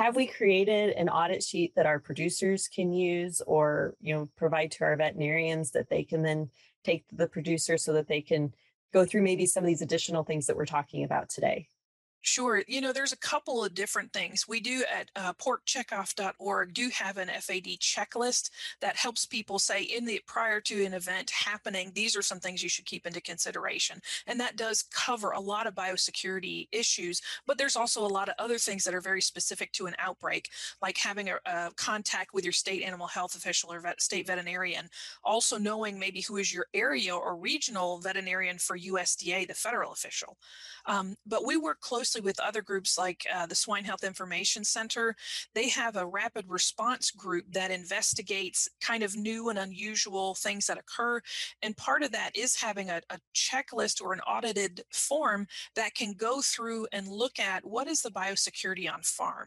have we created an audit sheet that our producers can use or you know provide to our veterinarians that they can then take to the producer so that they can go through maybe some of these additional things that we're talking about today Sure. You know, there's a couple of different things. We do at uh, porkcheckoff.org do have an FAD checklist that helps people say in the prior to an event happening, these are some things you should keep into consideration. And that does cover a lot of biosecurity issues, but there's also a lot of other things that are very specific to an outbreak, like having a, a contact with your state animal health official or vet, state veterinarian. Also knowing maybe who is your area or regional veterinarian for USDA, the federal official. Um, but we work closely with other groups like uh, the Swine Health Information Center. They have a rapid response group that investigates kind of new and unusual things that occur. And part of that is having a, a checklist or an audited form that can go through and look at what is the biosecurity on farm.